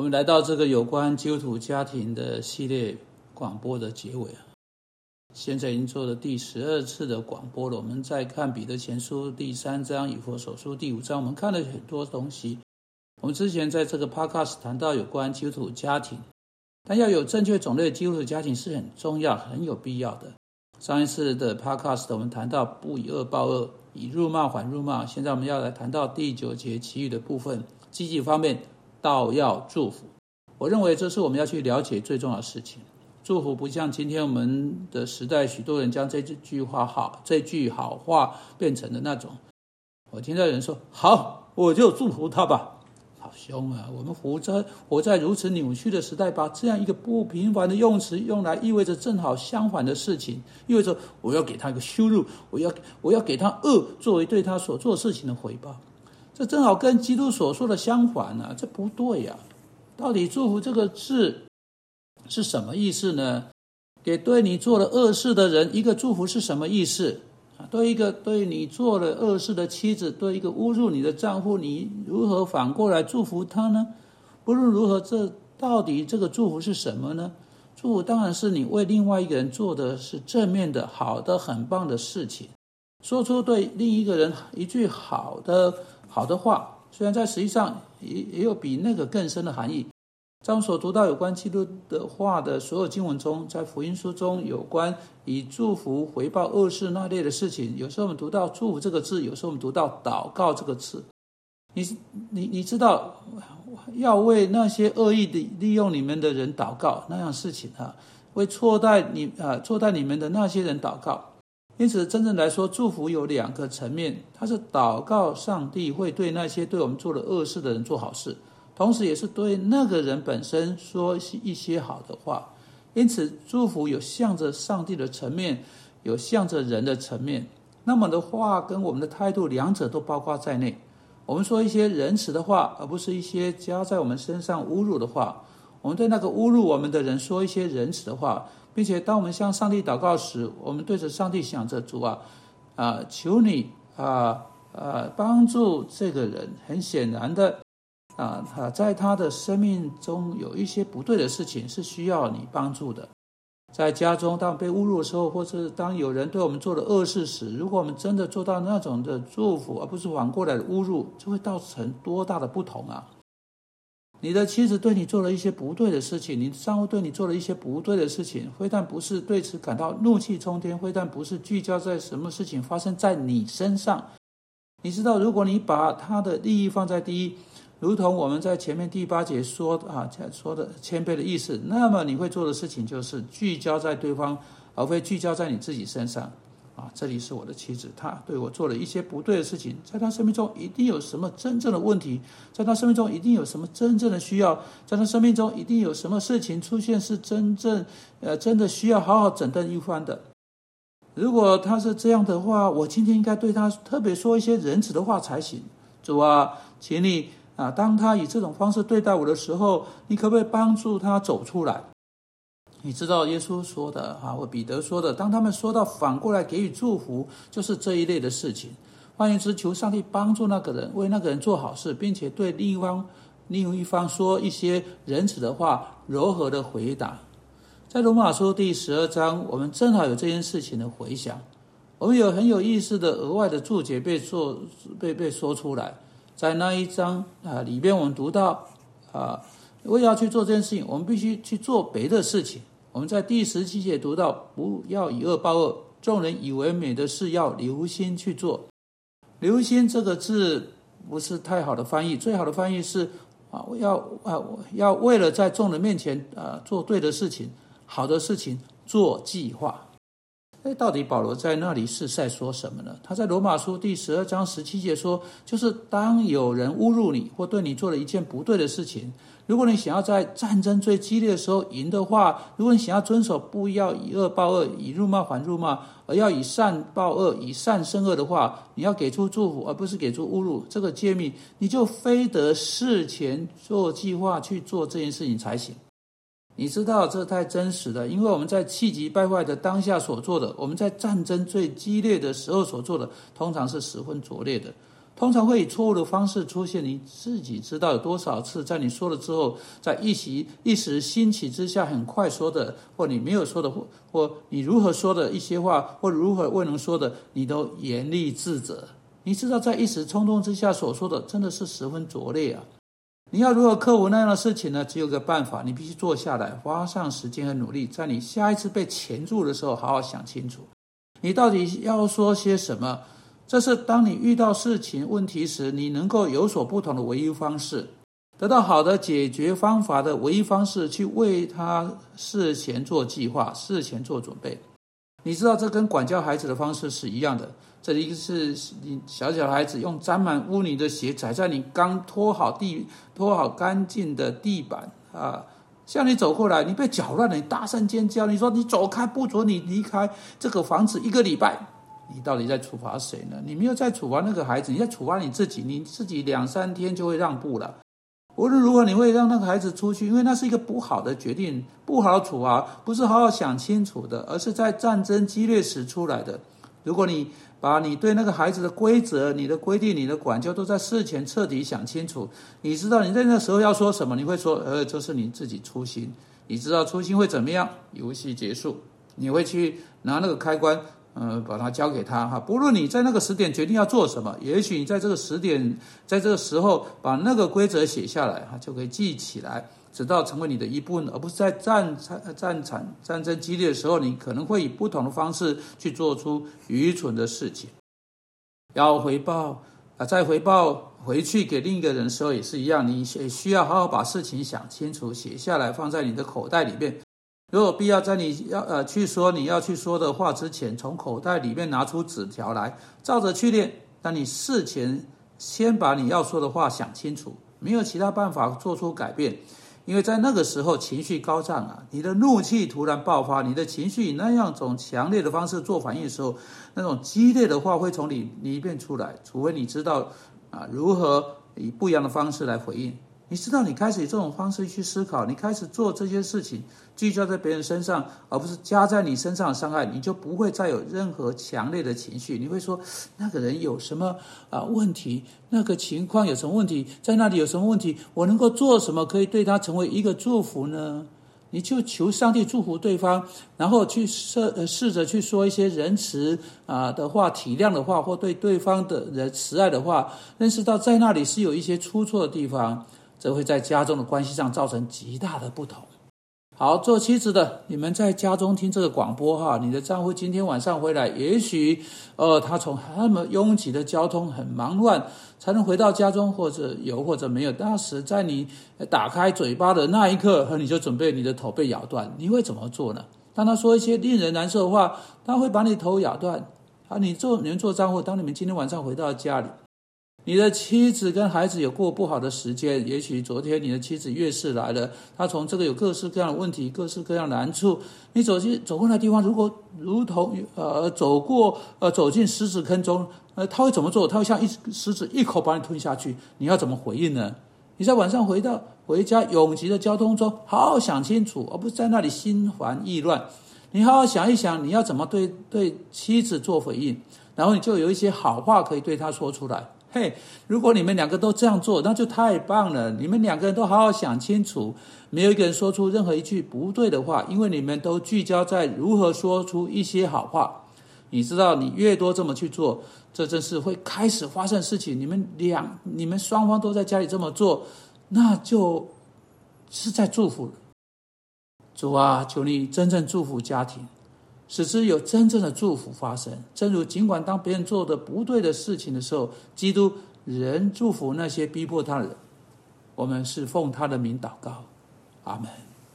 我们来到这个有关基督徒家庭的系列广播的结尾啊，现在已经做了第十二次的广播了。我们再看彼得前书第三章、以佛所书第五章，我们看了很多东西。我们之前在这个 podcast 谈到有关基督徒家庭，但要有正确种类的基督徒家庭是很重要、很有必要的。上一次的 podcast 我们谈到不以恶报恶，以辱骂还辱骂。现在我们要来谈到第九节其余的部分，积极方面。道要祝福，我认为这是我们要去了解最重要的事情。祝福不像今天我们的时代，许多人将这句话好这句好话变成了那种。我听到人说：“好，我就祝福他吧。”好凶啊！我们活在活在如此扭曲的时代，把这样一个不平凡的用词用来意味着正好相反的事情，意味着我要给他一个羞辱，我要我要给他恶作为对他所做事情的回报。这正好跟基督所说的相反呢，这不对呀！到底“祝福”这个字是什么意思呢？给对你做了恶事的人一个祝福是什么意思？啊，对一个对你做了恶事的妻子，对一个侮辱你的丈夫，你如何反过来祝福他呢？不论如何，这到底这个祝福是什么呢？祝福当然是你为另外一个人做的是正面的、好的、很棒的事情，说出对另一个人一句好的。好的话，虽然在实际上也也有比那个更深的含义。在我们所读到有关基督的话的所有经文中，在福音书中有关以祝福回报恶事那类的事情，有时候我们读到“祝福”这个字，有时候我们读到“祷告”这个字。你你你知道要为那些恶意的利用你们的人祷告那样事情啊，为错待你啊错待你们的那些人祷告。因此，真正来说，祝福有两个层面：它是祷告上帝会对那些对我们做了恶事的人做好事，同时也是对那个人本身说一些好的话。因此，祝福有向着上帝的层面，有向着人的层面。那么的话，跟我们的态度，两者都包括在内。我们说一些仁慈的话，而不是一些加在我们身上侮辱的话。我们对那个侮辱我们的人说一些仁慈的话。并且，当我们向上帝祷告时，我们对着上帝想着主啊，啊，求你啊啊帮助这个人。很显然的，啊，他在他的生命中有一些不对的事情是需要你帮助的。在家中，当被侮辱的时候，或是当有人对我们做了恶事时，如果我们真的做到那种的祝福，而不是反过来的侮辱，就会造成多大的不同啊！你的妻子对你做了一些不对的事情，你丈夫对你做了一些不对的事情，非但不是对此感到怒气冲天，非但不是聚焦在什么事情发生在你身上。你知道，如果你把他的利益放在第一，如同我们在前面第八节说啊说的谦卑的意思，那么你会做的事情就是聚焦在对方，而非聚焦在你自己身上。啊，这里是我的妻子，她对我做了一些不对的事情，在她生命中一定有什么真正的问题，在她生命中一定有什么真正的需要，在她生命中一定有什么事情出现是真正，呃，真的需要好好整顿一番的。如果他是这样的话，我今天应该对他特别说一些仁慈的话才行。主啊，请你啊，当他以这种方式对待我的时候，你可不可以帮助他走出来？你知道耶稣说的啊，或彼得说的，当他们说到反过来给予祝福，就是这一类的事情。换言之，求上帝帮助那个人，为那个人做好事，并且对另一方、另一方说一些仁慈的话、柔和的回答。在罗马书第十二章，我们正好有这件事情的回想。我们有很有意思的额外的注解被做被被说出来，在那一章啊里边，我们读到啊，为要去做这件事情，我们必须去做别的事情。我们在第十七节读到，不要以恶报恶，众人以为美的事要留心去做。留心这个字不是太好的翻译，最好的翻译是啊，要啊，要为了在众人面前啊做对的事情，好的事情做计划。哎，到底保罗在那里是在说什么呢？他在罗马书第十二章十七节说，就是当有人侮辱你或对你做了一件不对的事情。如果你想要在战争最激烈的时候赢的话，如果你想要遵守不要以恶报恶，以辱骂还辱骂，而要以善报恶，以善胜恶的话，你要给出祝福，而不是给出侮辱。这个诫命，你就非得事前做计划去做这件事情才行。你知道这太真实了，因为我们在气急败坏的当下所做的，我们在战争最激烈的时候所做的，通常是十分拙劣的。通常会以错误的方式出现。你自己知道有多少次，在你说了之后，在一时一时兴起之下，很快说的，或你没有说的，或或你如何说的一些话，或如何未能说的，你都严厉自责。你知道，在一时冲动之下所说的，真的是十分拙劣啊！你要如何克服那样的事情呢？只有个办法，你必须坐下来，花上时间和努力，在你下一次被钳住的时候，好好想清楚，你到底要说些什么。这是当你遇到事情问题时，你能够有所不同的唯一方式，得到好的解决方法的唯一方式，去为他事前做计划，事前做准备。你知道，这跟管教孩子的方式是一样的。这里是你小小孩子用沾满污泥的鞋踩在你刚拖好地、拖好干净的地板啊，向你走过来，你被搅乱了，你大声尖叫，你说你走开，不准你离开这个房子一个礼拜。你到底在处罚谁呢？你没有在处罚那个孩子，你在处罚你自己。你自己两三天就会让步了。无论如何，你会让那个孩子出去，因为那是一个不好的决定，不好的处罚，不是好好想清楚的，而是在战争激烈时出来的。如果你把你对那个孩子的规则、你的规定、你的管教都在事前彻底想清楚，你知道你在那时候要说什么，你会说：“呃，这是你自己初心。”你知道初心会怎么样？游戏结束，你会去拿那个开关，嗯，把它交给他哈。不论你在那个时点决定要做什么，也许你在这个时点，在这个时候把那个规则写下来哈，就可以记起来。直到成为你的一部分，而不是在战战战场战争激烈的时候，你可能会以不同的方式去做出愚蠢的事情。要回报啊，再回报回去给另一个人的时候也是一样，你也需要好好把事情想清楚，写下来放在你的口袋里面。如果必要，在你要呃去说你要去说的话之前，从口袋里面拿出纸条来，照着去练。但你事前先把你要说的话想清楚，没有其他办法做出改变。因为在那个时候情绪高涨啊，你的怒气突然爆发，你的情绪以那样种强烈的方式做反应的时候，那种激烈的话会从你里面出来，除非你知道啊如何以不一样的方式来回应。你知道，你开始以这种方式去思考，你开始做这些事情，聚焦在别人身上，而不是加在你身上的伤害，你就不会再有任何强烈的情绪。你会说，那个人有什么啊问题？那个情况有什么问题？在那里有什么问题？我能够做什么可以对他成为一个祝福呢？你就求上帝祝福对方，然后去试呃试着去说一些仁慈啊的话、体谅的话，或对对方的人慈爱的话，认识到在那里是有一些出错的地方。则会在家中的关系上造成极大的不同。好，做妻子的，你们在家中听这个广播哈，你的丈夫今天晚上回来，也许呃，他从那么拥挤的交通很忙乱，才能回到家中，或者有或者没有。当时在你打开嘴巴的那一刻，和你就准备你的头被咬断，你会怎么做呢？当他说一些令人难受的话，他会把你头咬断。啊，你做你们做丈夫，当你们今天晚上回到家里。你的妻子跟孩子有过不好的时间，也许昨天你的妻子月事来了，她从这个有各式各样的问题、各式各样难处。你走进走过那地方，如果如同呃走过呃走进狮子坑中，呃他会怎么做？他会像一狮子一口把你吞下去。你要怎么回应呢？你在晚上回到回家拥挤的交通中，好好想清楚，而不是在那里心烦意乱。你好好想一想，你要怎么对对妻子做回应，然后你就有一些好话可以对他说出来。嘿，如果你们两个都这样做，那就太棒了。你们两个人都好好想清楚，没有一个人说出任何一句不对的话，因为你们都聚焦在如何说出一些好话。你知道，你越多这么去做，这正是会开始发生事情。你们两、你们双方都在家里这么做，那就是在祝福主啊！求你真正祝福家庭。使之有真正的祝福发生。正如尽管当别人做的不对的事情的时候，基督仍祝福那些逼迫他的人。我们是奉他的名祷告，阿门。